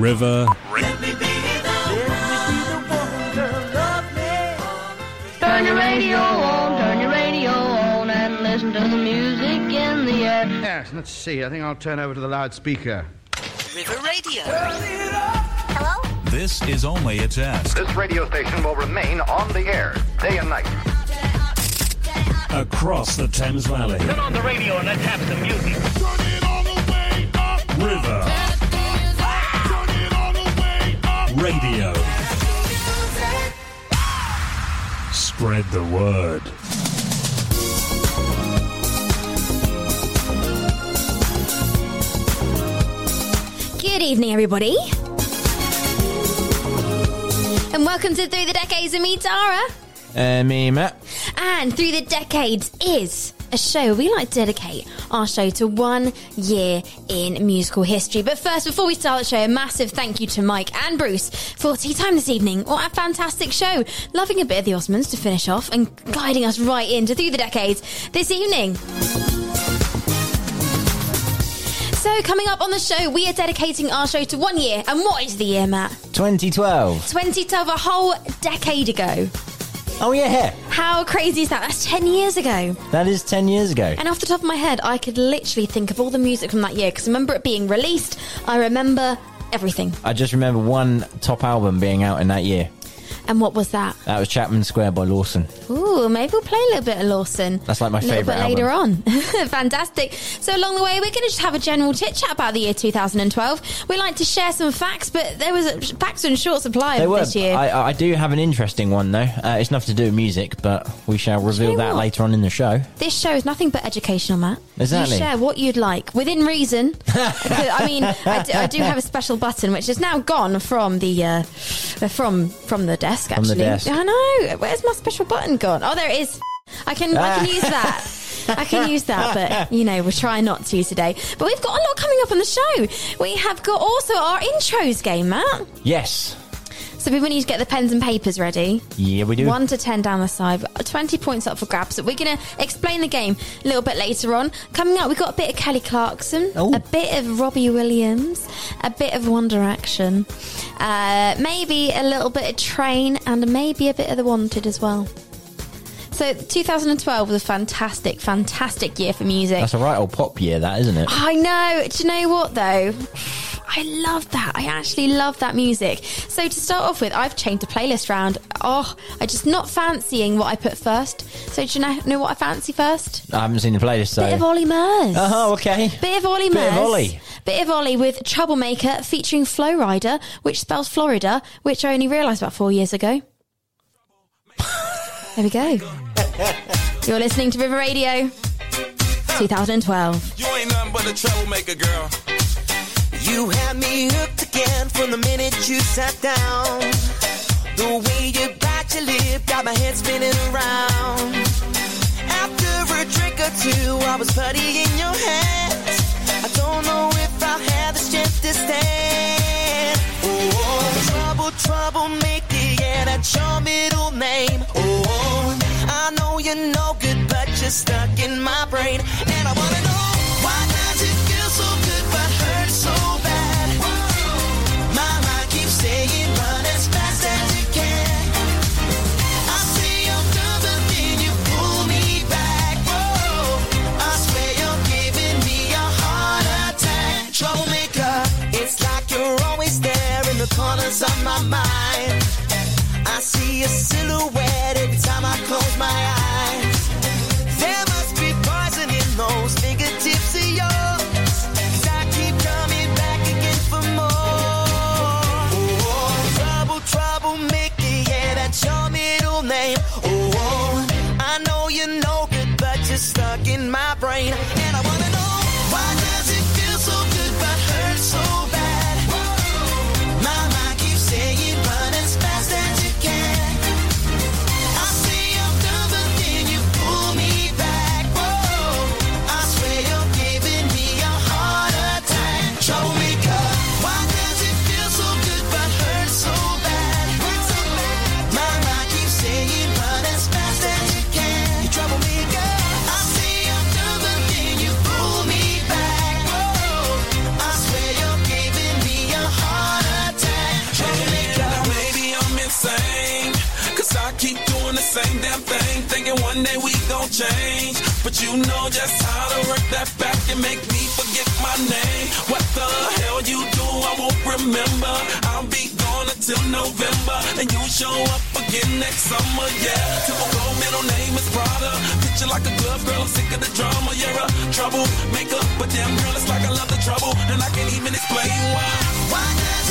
River. Turn your radio on, turn your radio on, and listen to the music in the air. Yes, let's see. I think I'll turn over to the loudspeaker. River Radio. Hello? This is only a test. This radio station will remain on the air day and night. Across the Thames Valley. Turn on the radio and let's have some music. River. Radio. Spread the word. Good evening, everybody. And welcome to Through the Decades of me, Tara. Uh, me, Matt. And Through the Decades is a show we like to dedicate our show to one year in musical history. But first, before we start the show, a massive thank you to Mike and Bruce for tea time this evening. What a fantastic show. Loving a bit of the Osmonds to finish off and guiding us right into Through the Decades this evening. So, coming up on the show, we are dedicating our show to one year. And what is the year, Matt? 2012. 2012, a whole decade ago. Oh, yeah. How crazy is that? That's 10 years ago. That is 10 years ago. And off the top of my head, I could literally think of all the music from that year because I remember it being released. I remember everything. I just remember one top album being out in that year. And what was that? That was Chapman Square by Lawson. Ooh, maybe we'll play a little bit of Lawson. That's like my a little favourite bit later on. Fantastic. So along the way, we're going to just have a general chit chat about the year 2012. We like to share some facts, but there was a, facts in short supply They were. this year. I, I do have an interesting one, though. Uh, it's nothing to do with music, but we shall reveal that what? later on in the show. This show is nothing but educational, Matt. Exactly. You share what you'd like within reason. I mean, I do, I do have a special button which is now gone from the uh, from from the desk. The Actually, desk. I know. Where's my special button gone? Oh, there it is. I can I can use that. I can use that, but you know we'll try not to today. But we've got a lot coming up on the show. We have got also our intros game, Matt. Yes. So we need to get the pens and papers ready. Yeah, we do. One to ten down the side, 20 points up for grabs. So we're going to explain the game a little bit later on. Coming up, we've got a bit of Kelly Clarkson, Oh. a bit of Robbie Williams, a bit of One Direction, uh, maybe a little bit of Train, and maybe a bit of The Wanted as well. So 2012 was a fantastic, fantastic year for music. That's a right old pop year, that, isn't it? I know. Do you know what though? I love that. I actually love that music. So to start off with, I've changed the playlist round. Oh, I just not fancying what I put first. So do you know, know what I fancy first? I haven't seen the playlist, so. Bit of Ollie Murs. Oh, okay. Bit of Ollie Bit Murs. of Ollie. Bit of Ollie with Troublemaker featuring Flo Rida, which spells Florida, which I only realised about four years ago. there we go. You're listening to River Radio 2012. You ain't nothing but a troublemaker, girl. You had me hooked again from the minute you sat down. The way you bite your lip got my head spinning around. After a drink or two, I was putty in your hands. I don't know if I'll have the strength to stand. Oh, trouble, trouble, make it, yeah, that's your middle name. Oh, I know you're no good, but you're stuck in my brain. A silhouette every time I close my eyes. Change. But you know just how to work that back and make me forget my name. What the hell you do, I won't remember. I'll be gone until November, and you show up again next summer, yeah. Typical middle name is Prada. Picture like a glove girl, I'm sick of the drama. You're a trouble maker, but damn girl, it's like I love the trouble, and I can't even explain why. Why does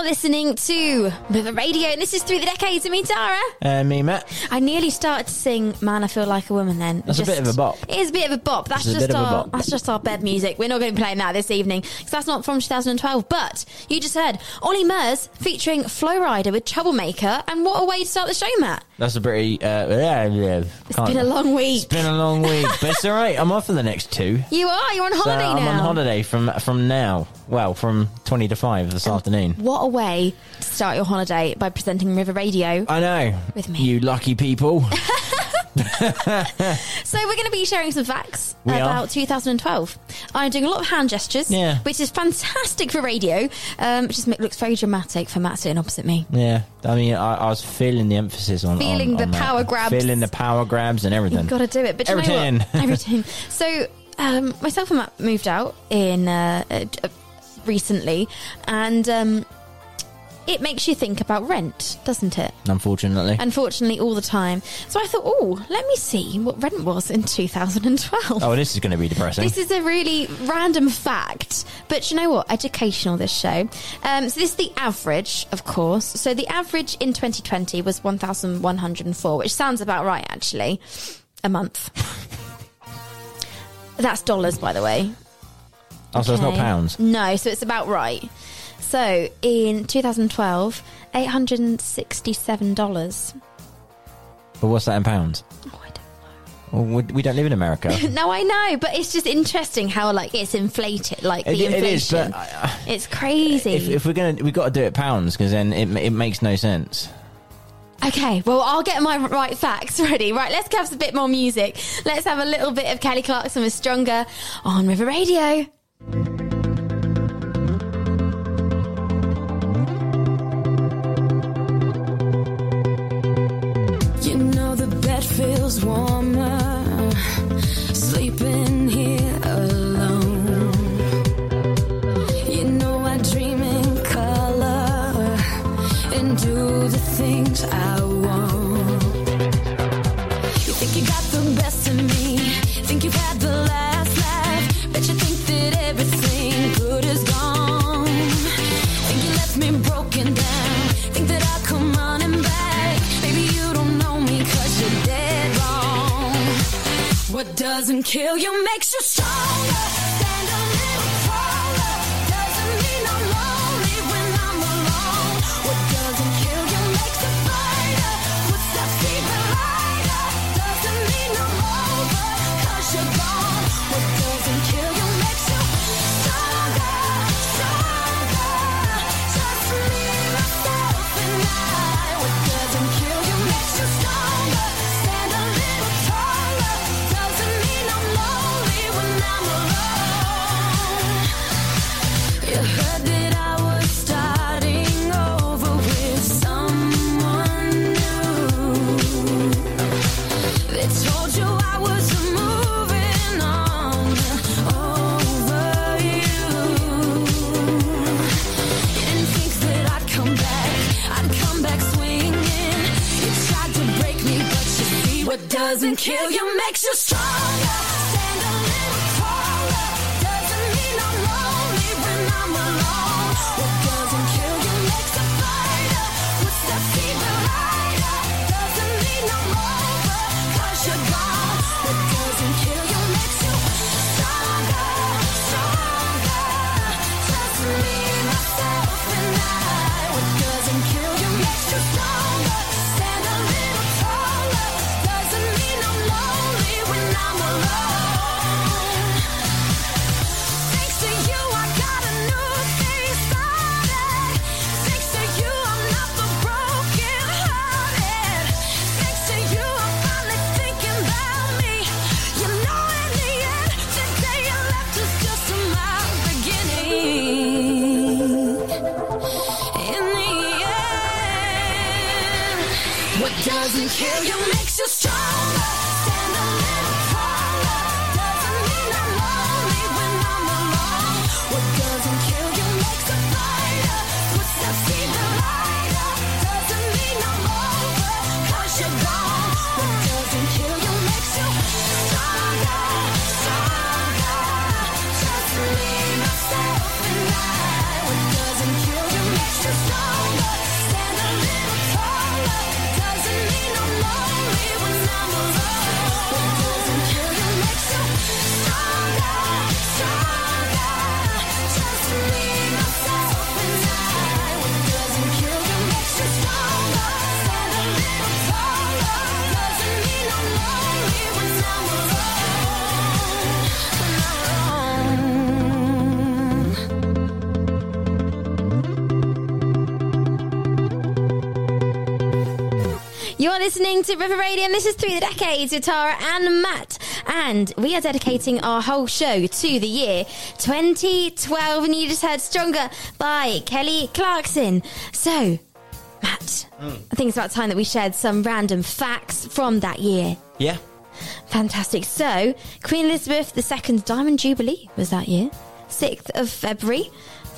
You're listening to River Radio, and this is Through the Decades. of me, Tara. Uh, me, Matt. I nearly started to sing "Man, I Feel Like a Woman." Then That's a bit of a bop. It is a bit of a bop. That's It's just bit of a our bop. that's just our bed music. We're not going to be playing that this evening because that's not from 2012. But you just heard Ollie Murs featuring Flo Rida with Troublemaker, and what a way to start the show, Matt. That's a pretty. Uh, yeah, yeah. It's been a long week. It's been a long week, but it's all right. I'm off for the next two. You are. You're on So holiday I'm on holiday from from now. Well, from twenty to five this afternoon. What a way to start your holiday by presenting River Radio. I know. With me. You lucky people. So we're going to be sharing some facts We are. about 2012. I'm doing a lot of hand gestures, Yeah. which is fantastic for radio. Um, it just looks very dramatic for Matt sitting opposite me. yeah. I mean, I, I was feeling the emphasis on Feeling on- the on that. power grabs. feeling the power grabs and everything. You've got to do it. But do you know Everything. So um, myself and Matt moved out in uh, uh, recently, and um, it makes you think about rent, doesn't it? Unfortunately, Unfortunately, all the time. So I thought, oh, let me see what rent was in 2012. oh, this is going to be depressing. This is a really random fact, but you know what? Educational, this show. Um, so, this is the average, of course. So, the average in 2020 was 1,104, which sounds about right, actually, a month. That's dollars, by the way. Oh, so it's not pounds. No, so it's about right. So, in 2012, $867. But what's that in pounds? Oh, I don't Well, we, we don't live in America. No, I know, but it's just interesting how like it's inflated, like the It- it inflation. is, but it's crazy. if, if we're gonna, we got to do it pounds because then it it makes no sense. okay, well, I'll get my right facts ready. Right, let's have a bit more music. Let's have a little bit of Kelly Clarkson with Stronger on River Radio. You know the bed feels warmer kill you makes you stronger. Kill you River Radio, and this is Through the Decades with Tara and Matt. And we are dedicating our whole show to the year 2012, and you just heard Stronger by Kelly Clarkson. So, Matt, hmm. I think it's about time that we shared some random facts from that year. Yeah. Fantastic. So, Queen Elizabeth II's Diamond Jubilee was that year, 6th of February.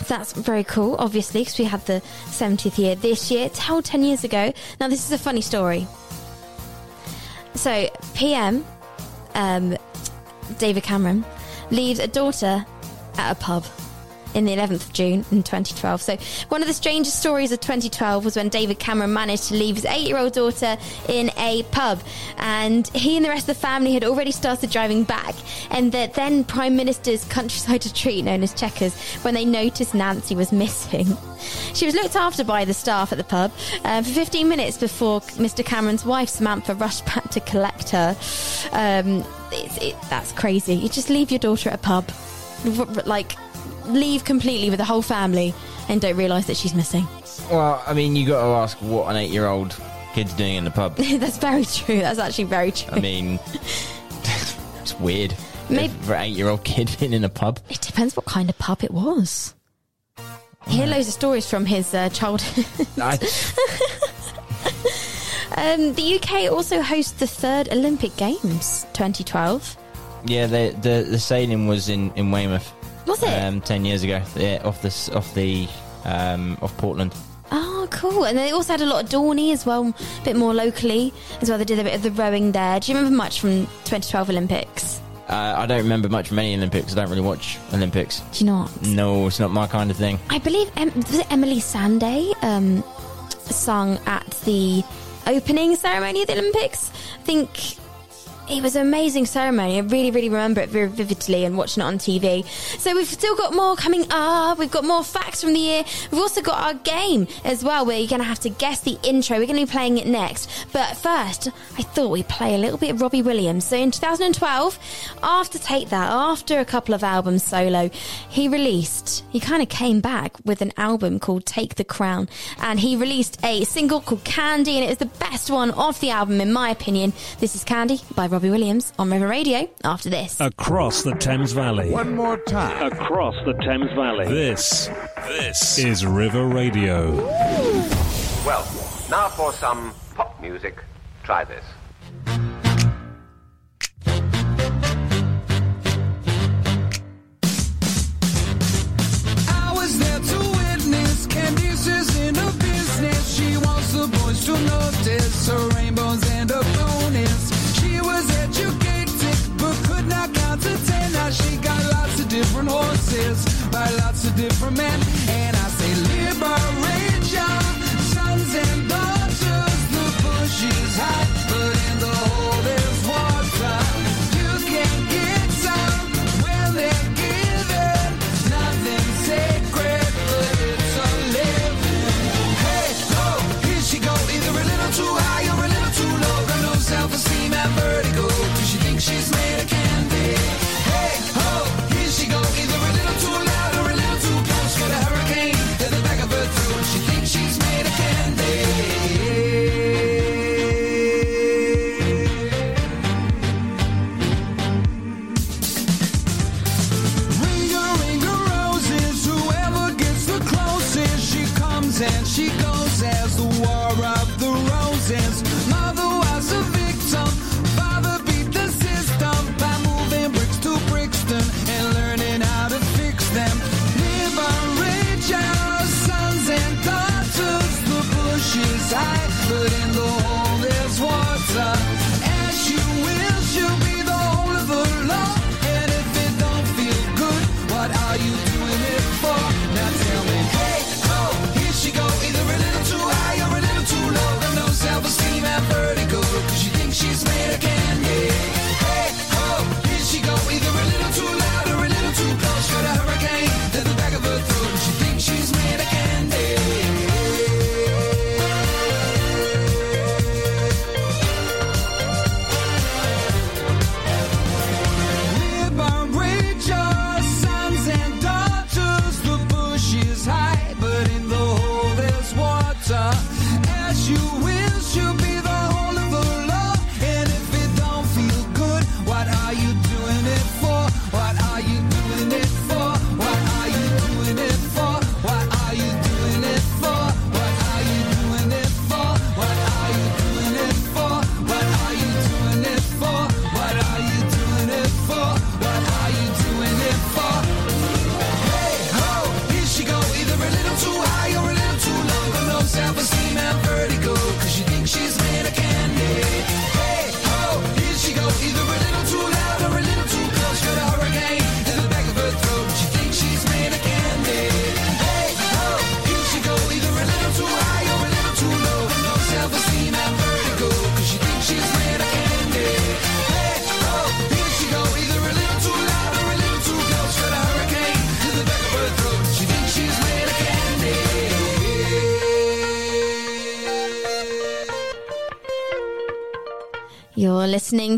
That's very cool, obviously, because we had the 70th year this year. Tell 10 years ago. Now, this is a funny story. So, PM, um, David Cameron, leaves a daughter at a pub in the 11th of June in 2012. So, one of the strangest stories of 2012 was when David Cameron managed to leave his eight year old daughter in a pub. And he and the rest of the family had already started driving back. And the then Prime Minister's countryside retreat, known as Chequers, when they noticed Nancy was missing. She was looked after by the staff at the pub uh, for 15 minutes before Mr. Cameron's wife, Samantha, rushed back to collect her. Um, it's it, that's crazy. You just leave your daughter at a pub. Like, leave completely with the whole family and don't realise that she's missing. Well, I mean, you got to ask what an eight-year-old kid's doing in the pub. That's very true. That's actually very true. I mean, it's weird. Maybe- for an eight-year-old kid being in a pub. It depends what kind of pub it was. Hear loads of stories from his uh, childhood. I, um, the UK also hosts the third Olympic Games 2012. yeah, the, the the sailing was in in Weymouth. Was it? Um, ten years ago. Yeah, off the off the um, off Portland. Oh, cool. And they also had a lot of Dorney as well, a bit more locally as well. They did a bit of the rowing there. Do you remember much from 2012 Olympics? Uh, I don't remember much from any Olympics. I don't really watch Olympics. Do you not? No, it's not my kind of thing. I believe em- was it Emily Sandé um, sung at the opening ceremony of the Olympics. I think it was an amazing ceremony. I really, really remember it very vividly and watching it on TV. So we've still got more coming up. We've got more facts from the year. We've also got our game as well, where you're going to have to guess the intro. We're going to be playing it next. But first, I thought we'd play a little bit of Robbie Williams. So in 2012, after Take That, after a couple of albums solo, he released, he kind of came back with an album called Take the Crown. And he released a single called Candy, and it is the best one of the album, in my opinion. This is Candy by Robbie Williams on River Radio after this. Across the Thames Valley. One more time. Across the Thames Valley. This, this is River Radio. Well, now for some pop music. Try this. By lots of different men. And I say liberate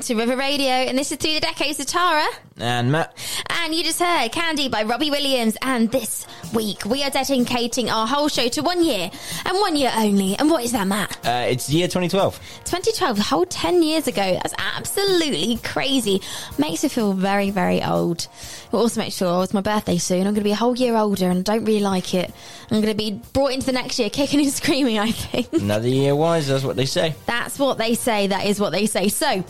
to River Radio, and this is Through the Decades of Tara. And Matt. And you just heard Candy by Robbie Williams. And this week, we are dedicating our whole show to one year, and one year only. And what is that, Matt? Uh, it's year 2012. 2012, the whole 10 years ago. That's absolutely crazy. Makes me feel very, very old. It also makes me feel, oh, it's my birthday soon. I'm going to be a whole year older, and I don't really like it. I'm going to be brought into the next year kicking and screaming, I think. Another year wise, that's what they say. That's what they say. That is what they say. So,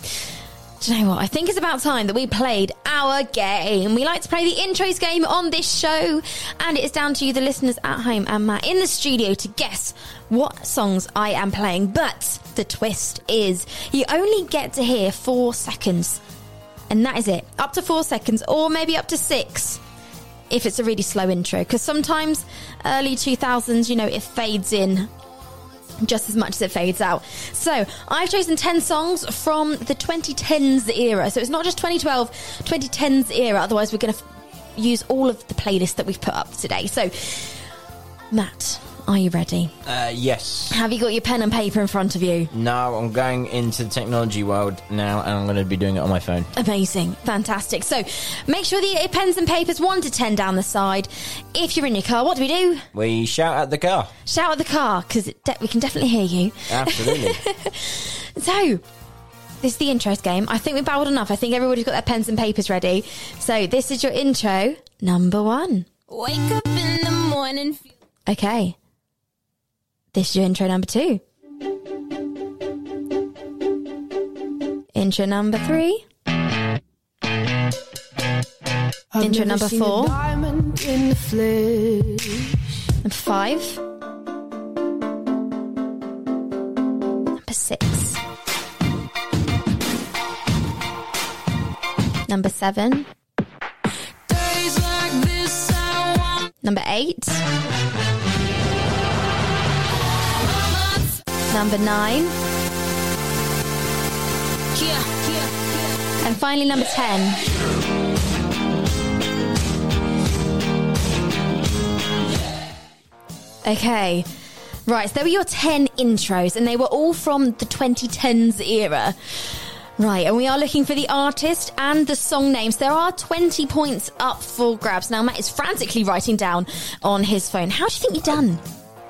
do you know what? I think it's about time that we played our game. We like to play the intros game on this show, and it is down to you, the listeners at home, and Matt in the studio to guess what songs I am playing. But the twist is you only get to hear four seconds, and that is it. Up to four seconds, or maybe up to six if it's a really slow intro. Because sometimes early 2000s, you know, it fades in just as much as it fades out. So I've chosen 10 songs from the 2010s era. So it's not just 2012, 2010s era. Otherwise, we're going to f- use all of the playlists that we've put up today. So, Matt, are you ready? Uh, yes. Have you got your pen and paper in front of you? No, I'm going into the technology world now, and I'm going to be doing it on my phone. Amazing. Fantastic. So make sure the pens and papers 1 to 10 down the side. If you're in your car, what do we do? We shout at the car. Shout at the car because de- we can definitely hear you. Absolutely. So, this is the intros game. I think we've babbled enough. I think everybody's got their pens and papers ready. So, this is your intro number one. Wake up in the morning. Okay. This is your intro number two. Intro number three. Intro number four. Diamond in the flesh. Number five. Number six. Number seven. Days like this, Number eight. Number nine. And finally, number 10. Okay. Right, so there were your 10 intros, and they were all from the 2010s era. Right, and we are looking for the artist and the song names. There are 20 points up for grabs. Now, Matt is frantically writing down on his phone. How do you think you've done?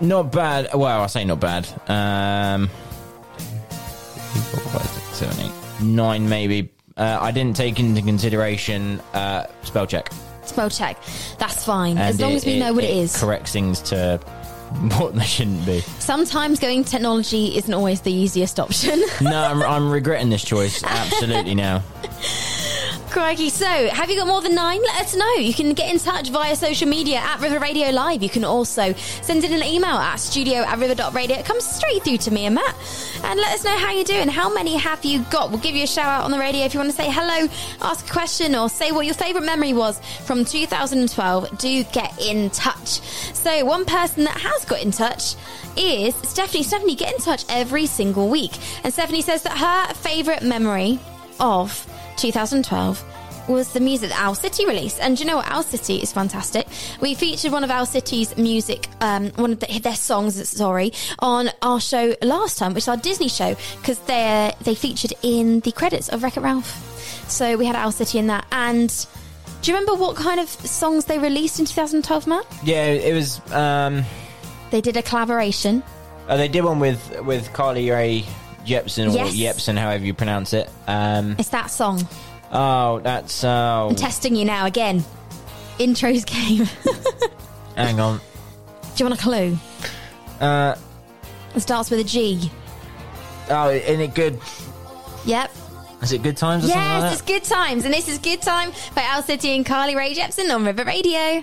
Not bad. Well, I say not bad. Um, what is it? Seven, eight, nine, maybe. Uh, I didn't take into consideration uh, spell check. Spell check. That's fine, as And long as we know what it is. Corrects things to what they shouldn't be. Sometimes going technology isn't always the easiest option. No, I'm, I'm regretting this choice absolutely now. Crikey. So, have you got more than nine? Let us know. You can get in touch via social media at River Radio Live. You can also send in an email at studio at river.radio. It comes straight through to me and Matt. And let us know how you're doing. How many have you got? We'll give you a shout out on the radio if you want to say hello, ask a question, or say what your favourite memory was from 2012. Do get in touch. So, one person that has got in touch is Stephanie. Stephanie, get in touch every single week. And Stephanie says that her favourite memory of 2012 was the music that Owl City released. And do you know what? Owl City is fantastic. We featured one of Owl City's music, um, one of the, their songs, sorry, on our show last time, which is our Disney show, because they they featured in the credits of Wreck It Ralph. So we had Owl City in that. And do you remember what kind of songs they released in 2012, Matt? Yeah, it was. Um, They did a collaboration. oh, they did one with with Carly Rae Jepsen or Yes. Jepsen, however you pronounce it. Um, It's that song. oh, that's. Oh, I'm testing you now again. Intros game. hang on. Do you want a clue? Uh, It starts with a G. oh, isn't it good? Yep. Is it good times or something Yes, like it's good times, and this is good time by Owl City and Carly Rae Jepsen on River Radio.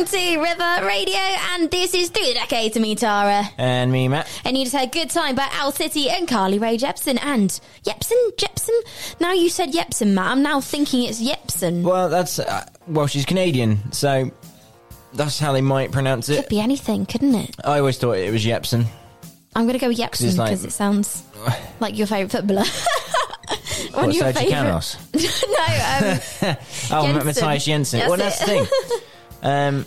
To River Radio, and this is Through the Decade to me, Tara. And me, Matt. And you just had Good Time by Owl City and Carly Rae Jepsen. And Jepsen? Jepsen? Now you said Jepsen, Matt. I'm now thinking it's Jepsen. Well, that's uh, well, she's Canadian, so that's how they might pronounce it. Could be anything, couldn't it? I always thought it was Jepsen. I'm going to go with Jepsen it's like- because it sounds like your favourite footballer. One What, of your Sergio favourite- Canos? no, um, Oh, Jensen. Mathias Jensen. That's well, that's the it. thing. Um,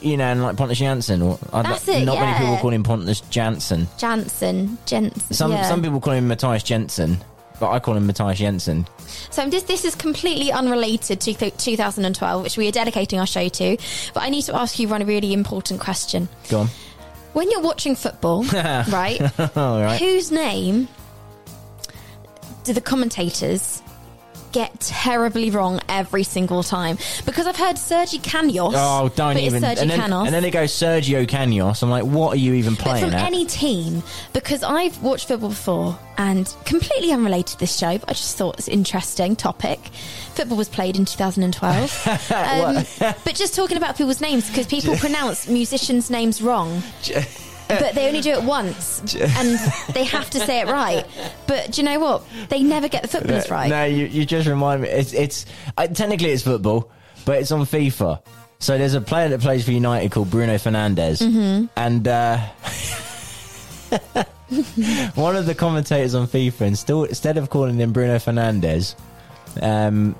you know, and like Pontus Janssen. Or, I That's don't- it, Not many yeah. people call him Pontus Janssen. Jansen. Jensen. Some yeah. some people call him Mathias Jensen, but I call him Mathias Jensen. So this this is completely unrelated to th- 2012, which we are dedicating our show to. But I need to ask you one really important question. Go on. When you're watching football, right? Right. Whose name do the commentators get terribly wrong every single time? Because I've heard Sergi Canos. Oh, don't but even. Sergi and, then, Canos. and then it goes Sergio Canos. I'm like, what are you even but playing from at? any team, because I've watched football before and completely unrelated to this show, but I just thought it's an interesting topic. Football was played in 2012. um, but just talking about people's names, because people pronounce musicians' names wrong. but they only do it once and they have to say it right. But do you know what? They never get the footballers right. No, you, you just remind me. It's it's uh, technically it's football, but it's on FIFA. So there's a player that plays for United called Bruno Fernandes, Mm-hmm. and uh, one of the commentators on FIFA, instead of calling him Bruno Fernandes, um,